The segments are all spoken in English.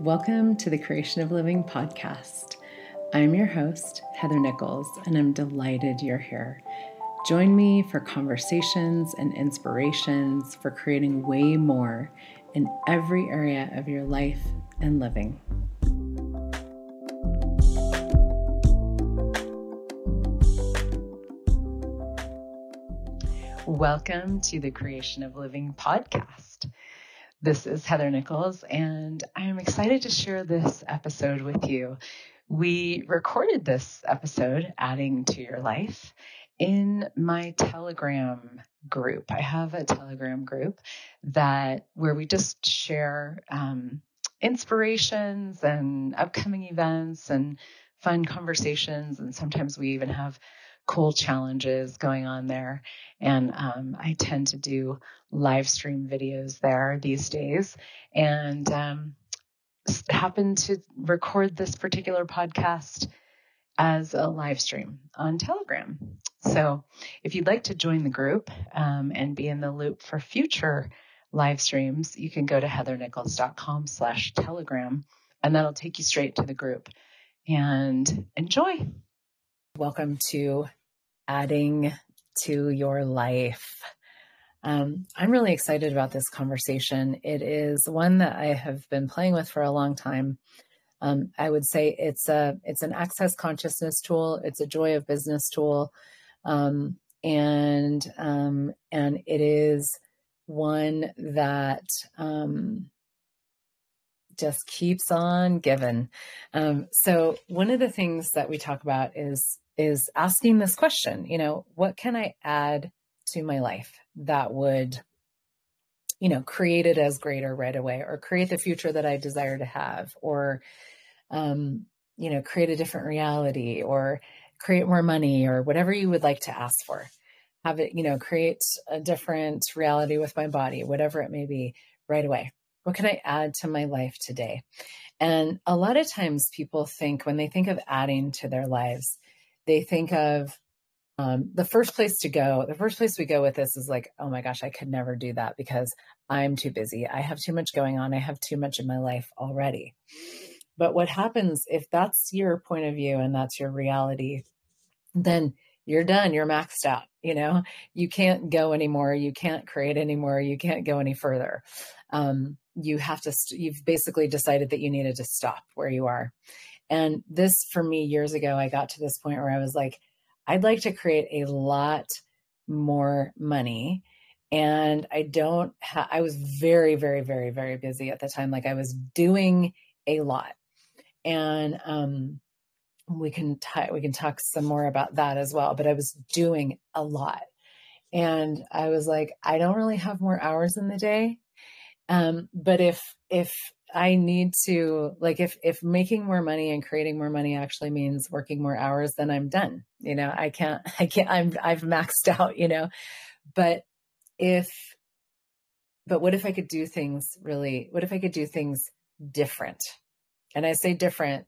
Welcome to the Creation of Living podcast. I'm your host, Heather Nichols, and I'm delighted you're here. Join me for conversations and inspirations for creating way more in every area of your life and living. Welcome to the Creation of Living podcast. This is Heather Nichols, and I'm excited to share this episode with you. We recorded this episode, Adding to Your Life, in my Telegram group. I have a Telegram group that where we just share um, inspirations and upcoming events and fun conversations, and sometimes we even have cool challenges going on there. And um, I tend to do live stream videos there these days. And um, happened to record this particular podcast as a live stream on Telegram. So if you'd like to join the group um, and be in the loop for future live streams, you can go to heathernichols.com slash telegram and that'll take you straight to the group and enjoy. Welcome to adding to your life. Um, I'm really excited about this conversation. It is one that I have been playing with for a long time. Um, I would say it's a it's an access consciousness tool. It's a joy of business tool, um, and um, and it is one that um, just keeps on giving. Um, so one of the things that we talk about is is asking this question, you know, what can I add to my life that would, you know, create it as greater right away or create the future that I desire to have or, um, you know, create a different reality or create more money or whatever you would like to ask for. Have it, you know, create a different reality with my body, whatever it may be, right away. What can I add to my life today? And a lot of times people think when they think of adding to their lives, they think of um, the first place to go, the first place we go with this is like, oh my gosh, I could never do that because I'm too busy. I have too much going on. I have too much in my life already. But what happens if that's your point of view and that's your reality, then you're done. You're maxed out. You know, you can't go anymore. You can't create anymore. You can't go any further. Um, you have to, st- you've basically decided that you needed to stop where you are. And this for me years ago, I got to this point where I was like, I'd like to create a lot more money. And I don't have, I was very, very, very, very busy at the time. Like I was doing a lot. And, um, we can t- we can talk some more about that as well but i was doing a lot and i was like i don't really have more hours in the day um, but if if I need to like if if making more money and creating more money actually means working more hours, then I'm done. You know, I can't I can't I'm I've maxed out, you know. But if but what if I could do things really what if I could do things different? And I say different,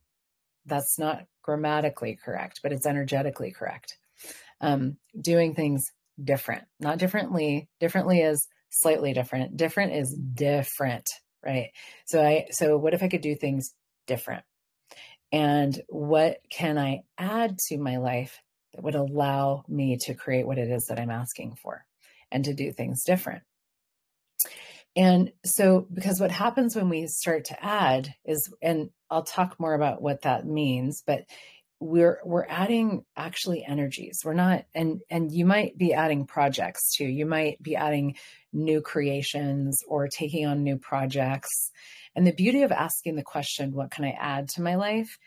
that's not grammatically correct, but it's energetically correct. Um, doing things different, not differently. Differently is slightly different. Different is different right? So I so what if I could do things different? And what can I add to my life that would allow me to create what it is that I'm asking for and to do things different? And so, because what happens when we start to add is, and I'll talk more about what that means, but we're we're adding actually energies. We're not and and you might be adding projects too. You might be adding new creations or taking on new projects. And the beauty of asking the question what can i add to my life?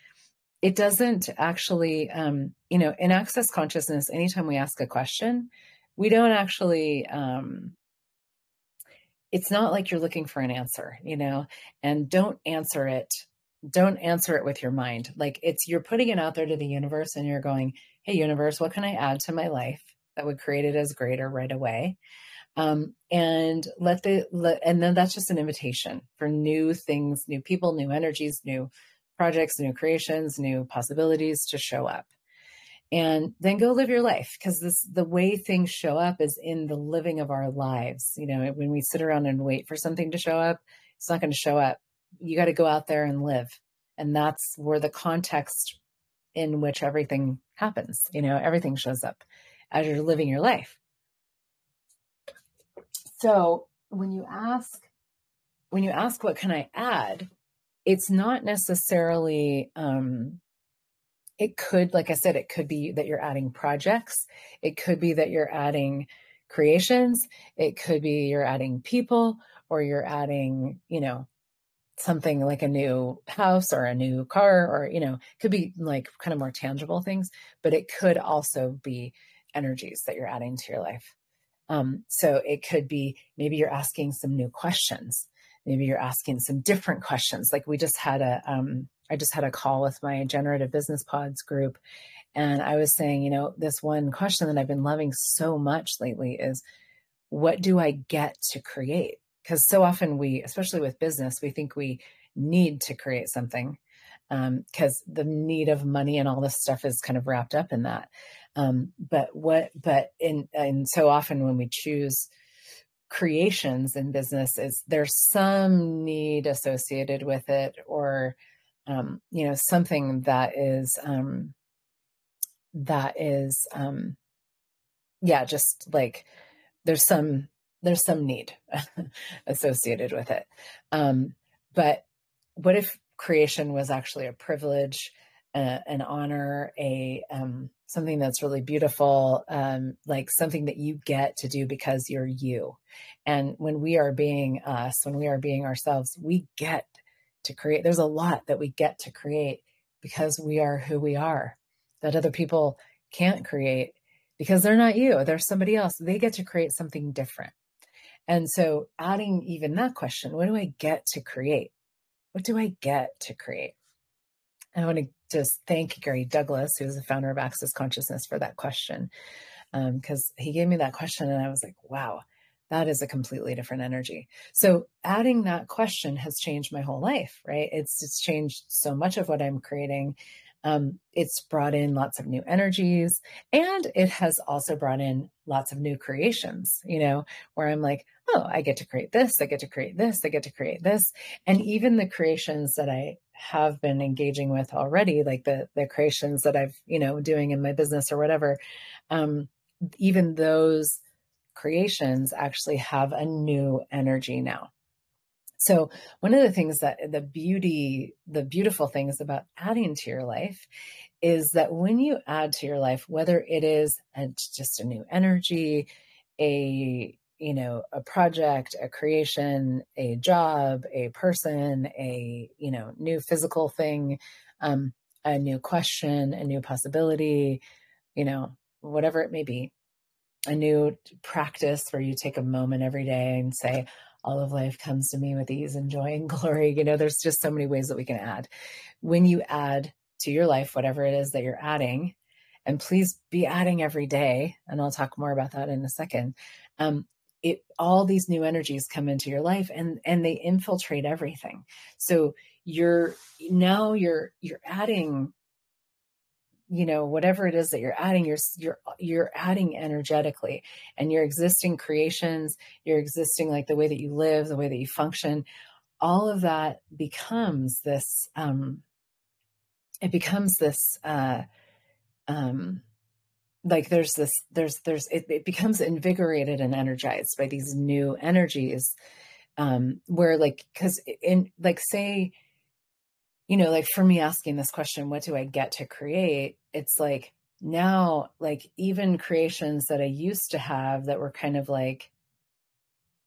it doesn't actually um, you know in access consciousness anytime we ask a question we don't actually um, it's not like you're looking for an answer you know? And don't answer it don't answer it with your mind. Like it's you're putting it out there to the universe and you're going, "Hey universe, what can I add to my life that would create it as greater right away?" Um, and let the let, and then that's just an invitation for new things, new people, new energies, new projects, new creations, new possibilities to show up. And then go live your life because this the way things show up is in the living of our lives. You know, when we sit around and wait for something to show up, it's not going to show up you got to go out there and live. And that's where the context in which everything happens, you know, everything shows up as you're living your life. So when you ask, when you ask, what can I add? It's not necessarily, um, it could, like I said, it could be that you're adding projects. It could be that you're adding creations. It could be you're adding people or you're adding, you know, something like a new house or a new car or, you know, could be like kind of more tangible things, but it could also be energies that you're adding to your life. Um, so it could be maybe you're asking some new questions. Maybe you're asking some different questions. Like we just had a, um, I just had a call with my generative business pods group. And I was saying, you know, this one question that I've been loving so much lately is what do I get to create? Because so often we, especially with business, we think we need to create something because um, the need of money and all this stuff is kind of wrapped up in that. Um, but what, but in, and so often when we choose creations in business is there's some need associated with it or, um, you know, something that is, um, that is, um, yeah, just like there's some, there's some need associated with it. Um, but what if creation was actually a privilege, uh, an honor, a, um, something that's really beautiful, um, like something that you get to do because you're you. And when we are being us, when we are being ourselves, we get to create. There's a lot that we get to create because we are who we are that other people can't create because they're not you, they're somebody else. They get to create something different. And so, adding even that question, what do I get to create? What do I get to create? I want to just thank Gary Douglas, who's the founder of Access Consciousness, for that question. Because um, he gave me that question, and I was like, wow, that is a completely different energy. So adding that question has changed my whole life, right? It's it's changed so much of what I'm creating. Um, it's brought in lots of new energies and it has also brought in lots of new creations, you know, where I'm like, oh, I get to create this, I get to create this, I get to create this. And even the creations that I have been engaging with already, like the the creations that I've, you know, doing in my business or whatever, um, even those creations actually have a new energy now. So, one of the things that the beauty, the beautiful things about adding to your life is that when you add to your life, whether it is a, just a new energy, a you know a project a creation a job a person a you know new physical thing um a new question a new possibility you know whatever it may be a new practice where you take a moment every day and say, all of life comes to me with ease and joy and glory. You know, there's just so many ways that we can add. When you add to your life, whatever it is that you're adding, and please be adding every day, and I'll talk more about that in a second. Um, it all these new energies come into your life and and they infiltrate everything. So you're now you're you're adding you know whatever it is that you're adding you're you're you're adding energetically and your existing creations your existing like the way that you live the way that you function all of that becomes this um it becomes this uh um like there's this there's there's it, it becomes invigorated and energized by these new energies um where like because in like say you know, like for me asking this question, what do I get to create? It's like now, like even creations that I used to have that were kind of like,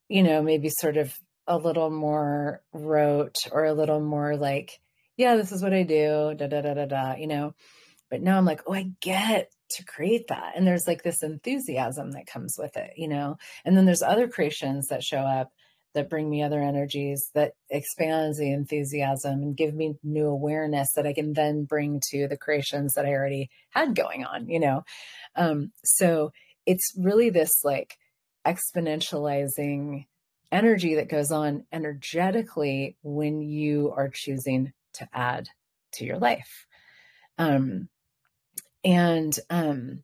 you know, maybe sort of a little more rote or a little more like, yeah, this is what I do, da da da da da, you know. But now I'm like, oh, I get to create that. And there's like this enthusiasm that comes with it, you know. And then there's other creations that show up that bring me other energies that expands the enthusiasm and give me new awareness that I can then bring to the creations that I already had going on, you know? Um, so it's really this like exponentializing energy that goes on energetically when you are choosing to add to your life. Um, and um,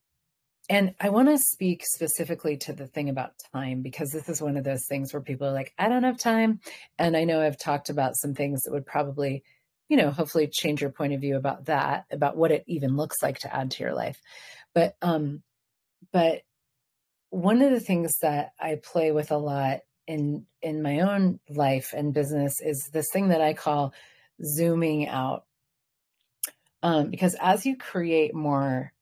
and I want to speak specifically to the thing about time because this is one of those things where people are like, I don't have time. And I know I've talked about some things that would probably, you know, hopefully change your point of view about that, about what it even looks like to add to your life. But, um, but one of the things that I play with a lot in in my own life and business is this thing that I call zooming out. Um, because as you create more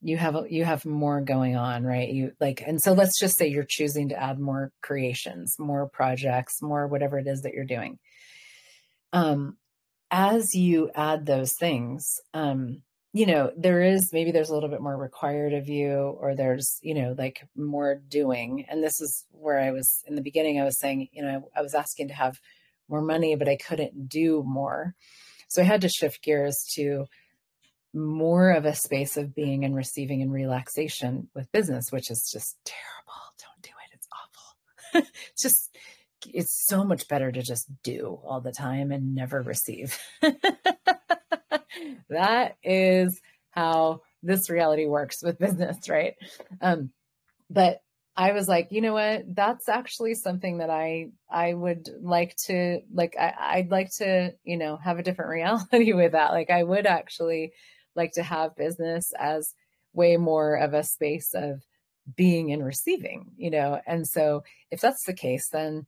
you have you have more going on right? You like and so let's just say you're choosing to add more creations more projects more whatever it is that you're doing. Um as you add those things um you know there is maybe there's a little bit more required of you or there's you know like more doing. And this is where i was in the beginning i was saying you know i was asking to have more money but i couldn't do more. So i had to shift gears to more of a space of being and receiving and relaxation with business, which is just terrible. Don't do it. It's awful. it's just, it's so much better to just do all the time and never receive. that is how this reality works with business, right? Um, but I was like, you know what? That's actually something that I I would like to like. I, I'd like to you know have a different reality with that. Like I would actually like to have business as way more of a space of being and receiving, you know? And so if that's the case, then,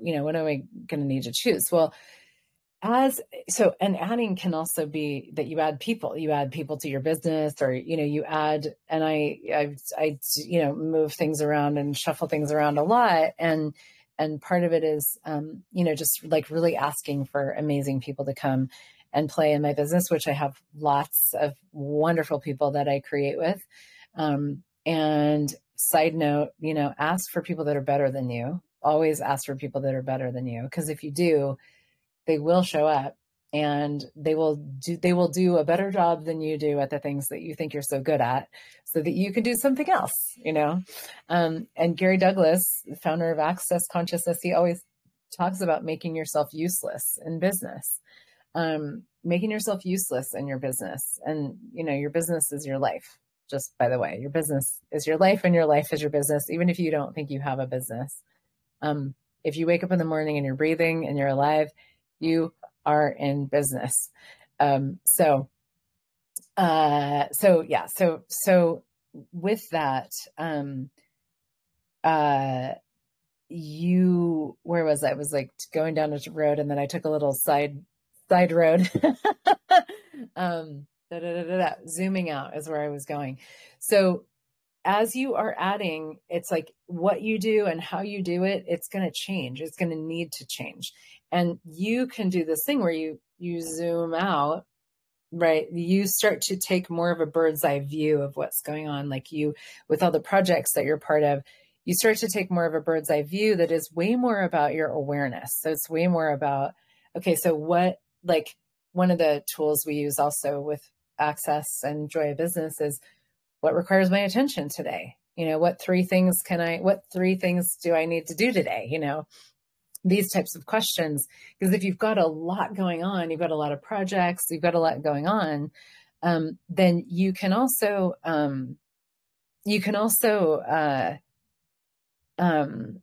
you know, what am I going to need to choose? Well, as so, and adding can also be that you add people, you add people to your business, or you know, you add. And I, I, I, you know, move things around and shuffle things around a lot, and and part of it is, um, you know, just like really asking for amazing people to come and play in my business, which I have lots of wonderful people that I create with. Um, and side note, you know, ask for people that are better than you. Always ask for people that are better than you. Because if you do, they will show up and they will do they will do a better job than you do at the things that you think you're so good at so that you can do something else you know um, and gary douglas founder of access consciousness he always talks about making yourself useless in business um, making yourself useless in your business. And, you know, your business is your life. Just by the way, your business is your life and your life is your business, even if you don't think you have a business. Um, if you wake up in the morning and you're breathing and you're alive, you are in business. Um, so, uh, so yeah, so, so with that, um, uh, you, where was I? I was like going down a road and then I took a little side side road. um, da, da, da, zooming out is where I was going. So as you are adding, it's like what you do and how you do it, it's going to change. It's going to need to change. And you can do this thing where you you zoom out, right? You start to take more of a bird's eye view of what's going on like you with all the projects that you're part of. You start to take more of a bird's eye view that is way more about your awareness. So it's way more about okay, so what like one of the tools we use also with access and joy of business is what requires my attention today? You know what three things can i what three things do i need to do today? You know these types of questions. Because if you've got a lot going on you've got a lot of projects you've got a lot going on um, then you can also um, you can also uh, um,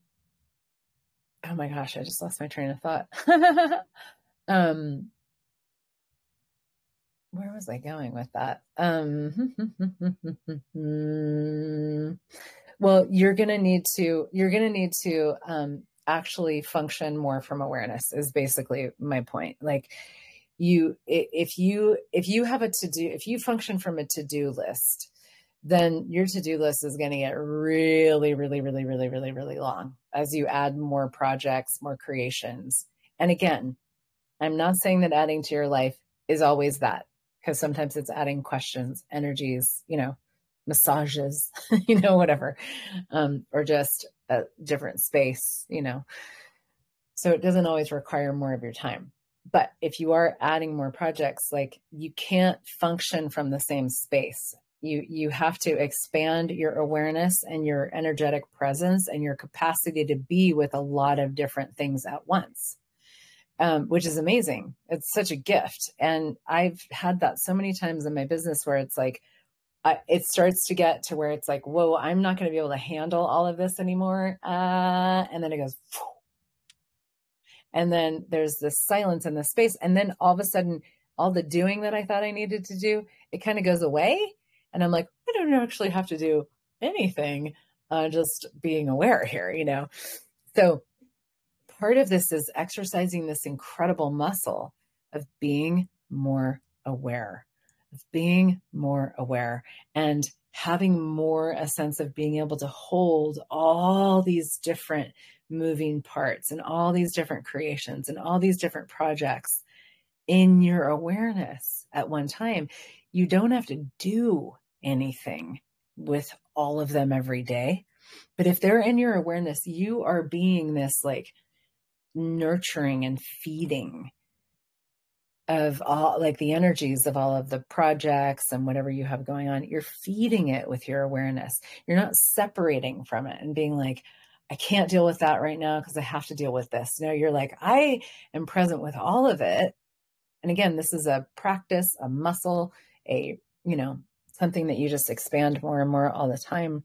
oh my gosh i just lost my train of thought um where was I going with that? Um, well, you're going to need to, you're going to need to um, actually function more from awareness is basically my point. Like you, if you, if you have a to do, if you function from a to do list, then your to do list is going to get really, really, really, really, really, really long as you add more projects, more creations. And again, I'm not saying that adding to your life is always that, because sometimes it's adding questions, energies, you know, massages, you know, whatever, um, or just a different space, you know. So it doesn't always require more of your time. But if you are adding more projects, like you can't function from the same space. You you have to expand your awareness and your energetic presence and your capacity to be with a lot of different things at once um, which is amazing. It's such a gift. And I've had that so many times in my business where it's like, it starts to get to where it's like, whoa, I'm not going to be able to handle all of this anymore. Uh, and then it goes, Phew. and then there's this silence in the space. And then all of a sudden, all the doing that I thought I needed to do, it kind of goes away. And I'm like, I don't actually have to do anything, uh, just being aware here, you know? So part of this is exercising this incredible muscle of being more aware of being more aware and having more a sense of being able to hold all these different moving parts and all these different creations and all these different projects in your awareness at one time. You don't have to do anything with all of them every day. But if they're in your awareness, you are being this like nurturing and feeding of all like the energies of all of the projects and whatever you have going on you're feeding it with your awareness. You're not separating from it and being like i can't deal with that right now because i have to deal with this. No you're like i am present with all of it. And again this is a practice a muscle a you know something that you just expand more and more all the time.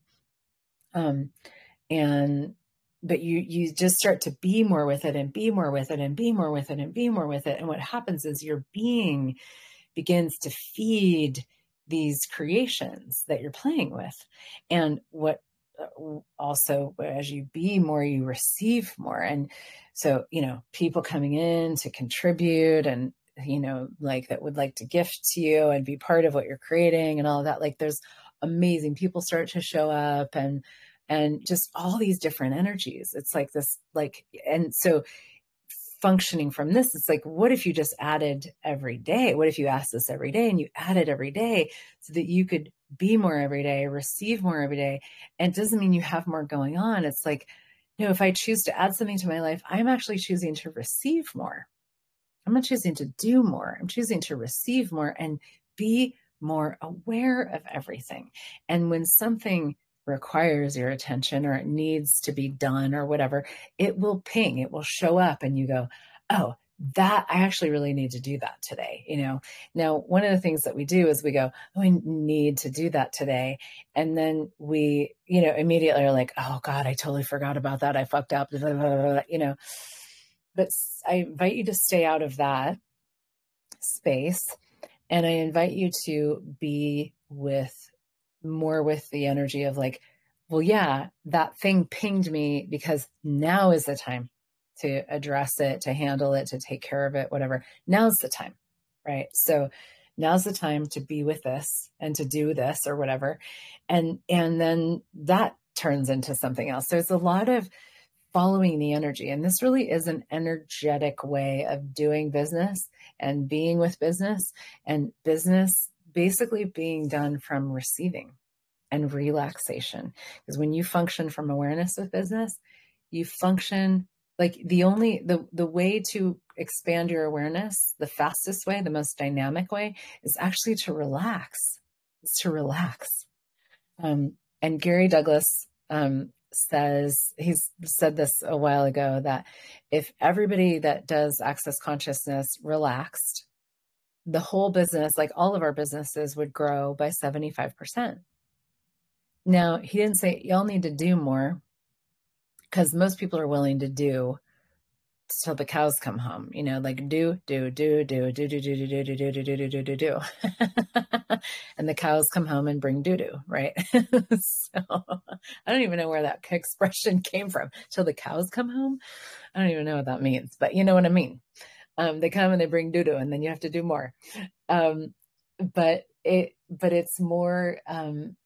Um and but you you just start to be more with it and be more with it and be more with it and be more with it. And what happens is your being begins to feed these creations that you're playing with. And what uh, also as you be more you receive more. And so you know people coming in to contribute and you know like that would like to gift to you and be part of what you're creating and all that like there's amazing people start to show up and and just all these different energies. It's like this, like, and so functioning from this, it's like, what if you just added every day? What if you asked this every day and you added every day so that you could be more every day, receive more every day? And it doesn't mean you have more going on. It's like, no, if I choose to add something to my life, I'm actually choosing to receive more. I'm not choosing to do more. I'm choosing to receive more and be more aware of everything. And when something requires your attention or it needs to be done or whatever, it will ping, it will show up, and you go, oh, that I actually really need to do that today. You know, now one of the things that we do is we go, oh, I need to do that today. And then we, you know, immediately are like, oh God, I totally forgot about that. I fucked up, blah, blah, blah, you know. But I invite you to stay out of that space. And I invite you to be with more with the energy of like, well, yeah, that thing pinged me because now is the time to address it, to handle it, to take care of it, whatever. Now's the time, right? So now's the time to be with this and to do this or whatever. And and then that turns into something else. There's a lot of following the energy. And this really is an energetic way of doing business and being with business and business basically being done from receiving and relaxation. Because when you function from awareness of business, you function like the only the the way to expand your awareness, the fastest way, the most dynamic way is actually to relax. It's to relax. Um, and Gary Douglas um, says he's said this a while ago that if everybody that does access consciousness relaxed the whole business, like all of our businesses, would grow by 75%. Now, he didn't say y'all need to do more because most people are willing to do till the cows come home, you know, like do, do, do, do, do, do, do, do, do, do, do, do, do, do, do, do. Do. And the cows come home and bring doo doo, right? so I don't even know where that expression came from. Till the cows come home. I don't even know what that means, but you know what I mean. Um, they come and they bring doo doo, and then you have to do more. Um, but it, but it's more um,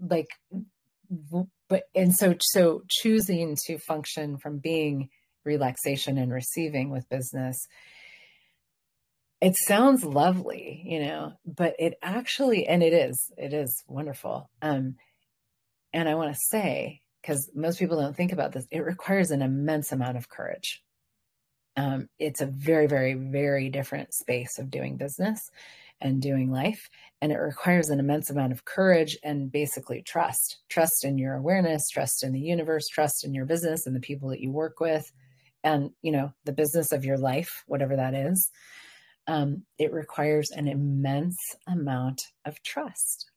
like, but and so so choosing to function from being relaxation and receiving with business it sounds lovely you know but it actually and it is it is wonderful um and i want to say because most people don't think about this it requires an immense amount of courage um, it's a very, very, very different space of doing business and doing life. And it requires an immense amount of courage and basically trust trust in your awareness, trust in the universe, trust in your business and the people that you work with, and, you know, the business of your life, whatever that is. Um, it requires an immense amount of trust.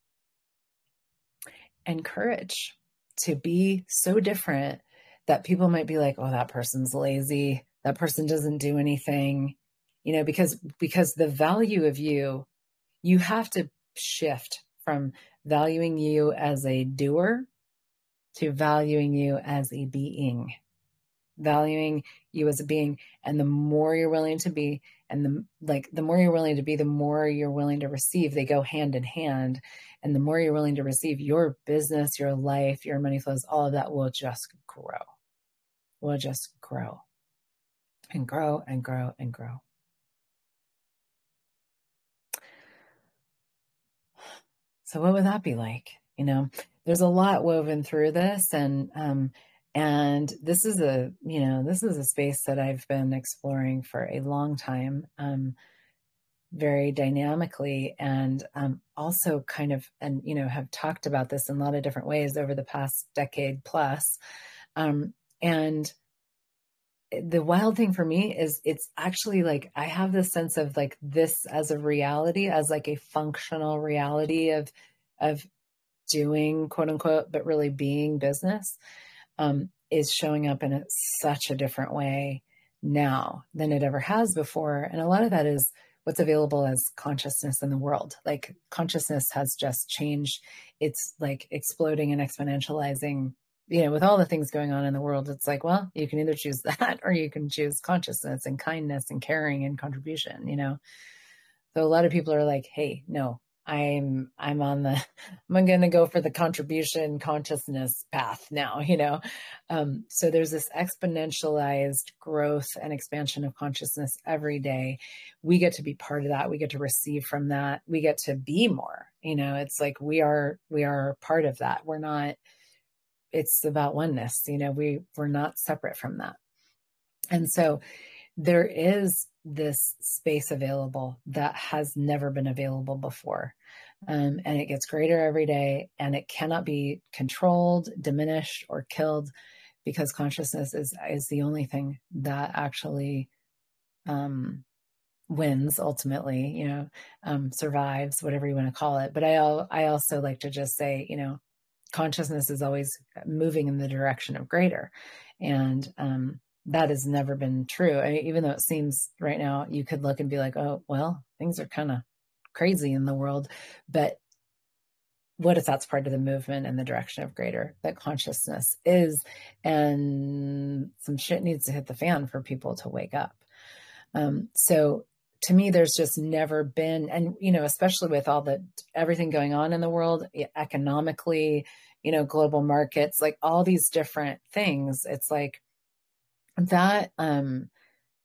and courage to be so different that people might be like, oh, that person's lazy. That person doesn't do anything, you know, because, because the value of you, you have to shift from valuing you as a doer to valuing you as a being, valuing you as a being. And the more you're willing to be, and the like, the more you're willing to be, the more you're willing to receive. They go hand in hand. And the more you're willing to receive, your business, your life, your money flows, all of that will just grow. Will just grow and grow and grow and grow. So what would that be like? You know, there's a lot woven through this and um and this is a you know this is a space that i've been exploring for a long time um very dynamically and um also kind of and you know have talked about this in a lot of different ways over the past decade plus um and the wild thing for me is it's actually like I have this sense of like this as a reality, as like a functional reality of of doing quote unquote, but really being business, um, is showing up in a, such a different way now than it ever has before. And a lot of that is what's available as consciousness in the world. Like consciousness has just changed. It's like exploding and exponentializing you know, with all the things going on in the world, it's like, well, you can either choose that or you can choose consciousness and kindness and caring and contribution, you know. So a lot of people are like, hey, no, I'm I'm on the I'm to go for the contribution consciousness path now, you know. Um, so there's this exponentialized growth and expansion of consciousness every day. We get to be part of that. We get to receive from that. We get to be more. You know, it's like we are we are part of that. We're not it's about oneness you know we we're not separate from that. And so there is this space available that has never been available before. Um, and it gets greater every day and it cannot be controlled diminished or killed because consciousness is is the only thing that actually um, wins ultimately you know um, survives whatever you want to call it. But i i also like to just say you know consciousness is always moving in the direction of greater. And um, that has never been true. I mean, even though it seems right now you could look and be like, oh, well, things are kind of crazy in the world. But what if that's part of the movement and the direction of greater that consciousness is? And some shit needs to hit the fan for people to wake up. Um, so to me there's just never been and you know especially with all the everything going on in the world economically you know global markets like all these different things it's like that um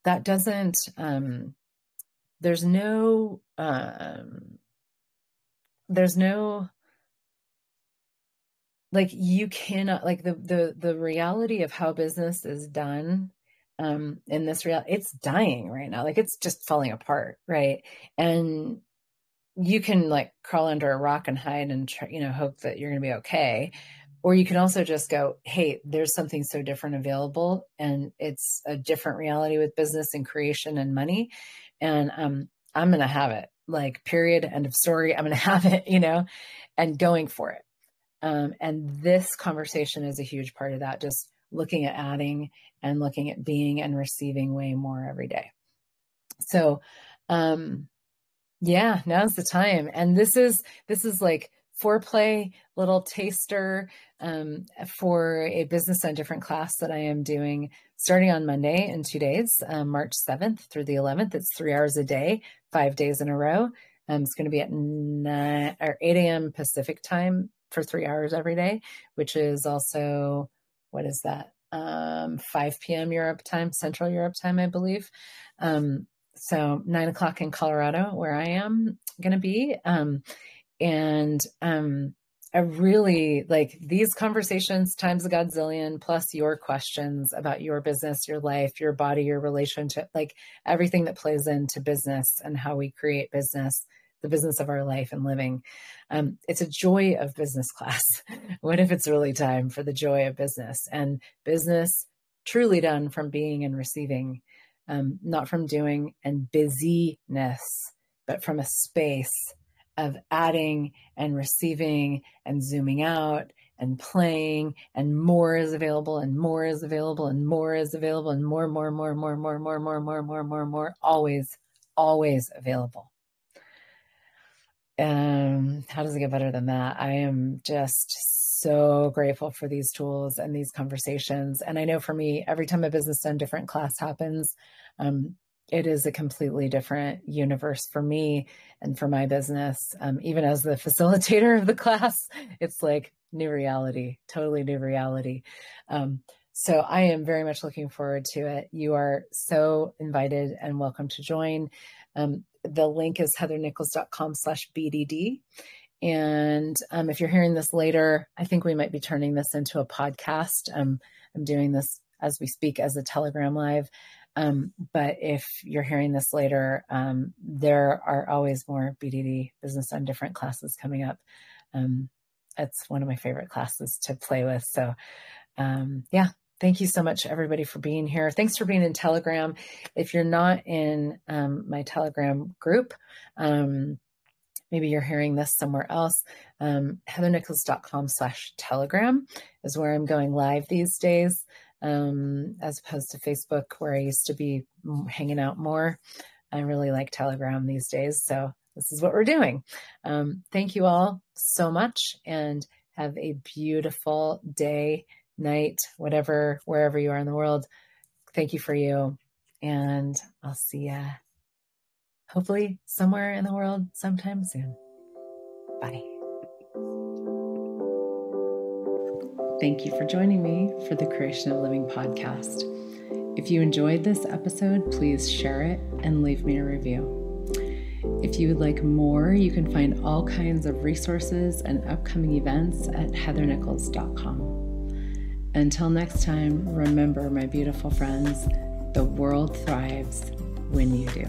that doesn't um there's no um there's no like you cannot like the the the reality of how business is done um, in this real, it's dying right now. Like it's just falling apart, right? And you can like crawl under a rock and hide and try, you know hope that you're going to be okay, or you can also just go, hey, there's something so different available, and it's a different reality with business and creation and money, and um, I'm going to have it. Like period, end of story. I'm going to have it, you know, and going for it. Um, and this conversation is a huge part of that. Just looking at adding and looking at being and receiving way more every day. So, um, yeah, now's the time. And this is, this is like foreplay little taster, um, for a business done different class that I am doing starting on Monday in two days, um, March 7th through the 11th. It's three hours a day, five days in a row. Um, it's going to be at 9 or 8 a.m. Pacific time for three hours every day, which is also what is that? Um, 5 p.m. Europe time, Central Europe time, I believe. Um, so nine o'clock in Colorado, where I am going to be. Um, and um, I really like these conversations times a godzillion, plus your questions about your business, your life, your body, your relationship, like everything that plays into business and how we create business the business of our life and living. Um, it's a joy of business class. what if it's really time for the joy of business and business truly done from being and receiving, um, not from doing and busyness, but from a space of adding and receiving and zooming out and playing and more is available and more is available and more is available and more more more more more more more more more more more always always available um how does it get better than that i am just so grateful for these tools and these conversations and i know for me every time a business done different class happens um it is a completely different universe for me and for my business. Um, even as the facilitator of the class, it's like new reality, totally new reality. Um, so I am very much looking forward to it. You are so invited and welcome to join. Um, the link is heathernichols.com slash BDD. And um, if you're hearing this later, I think we might be turning this into a podcast. Um, I'm doing this as we speak as a Telegram Live. Um, but if you're hearing this later, um, there are always more BDD business done different classes coming up. Um, it's one of my favorite classes to play with. So, um, yeah, thank you so much, everybody, for being here. Thanks for being in Telegram. If you're not in um, my Telegram group, um, maybe you're hearing this somewhere else. Um, heathernichols.com slash telegram is where I'm going live these days um, as opposed to Facebook, where I used to be hanging out more. I really like Telegram these days. So this is what we're doing. Um, thank you all so much and have a beautiful day, night, whatever, wherever you are in the world. Thank you for you. And I'll see ya hopefully somewhere in the world sometime soon. Bye. Thank you for joining me for the Creation of Living podcast. If you enjoyed this episode, please share it and leave me a review. If you would like more, you can find all kinds of resources and upcoming events at heathernichols.com. Until next time, remember, my beautiful friends, the world thrives when you do.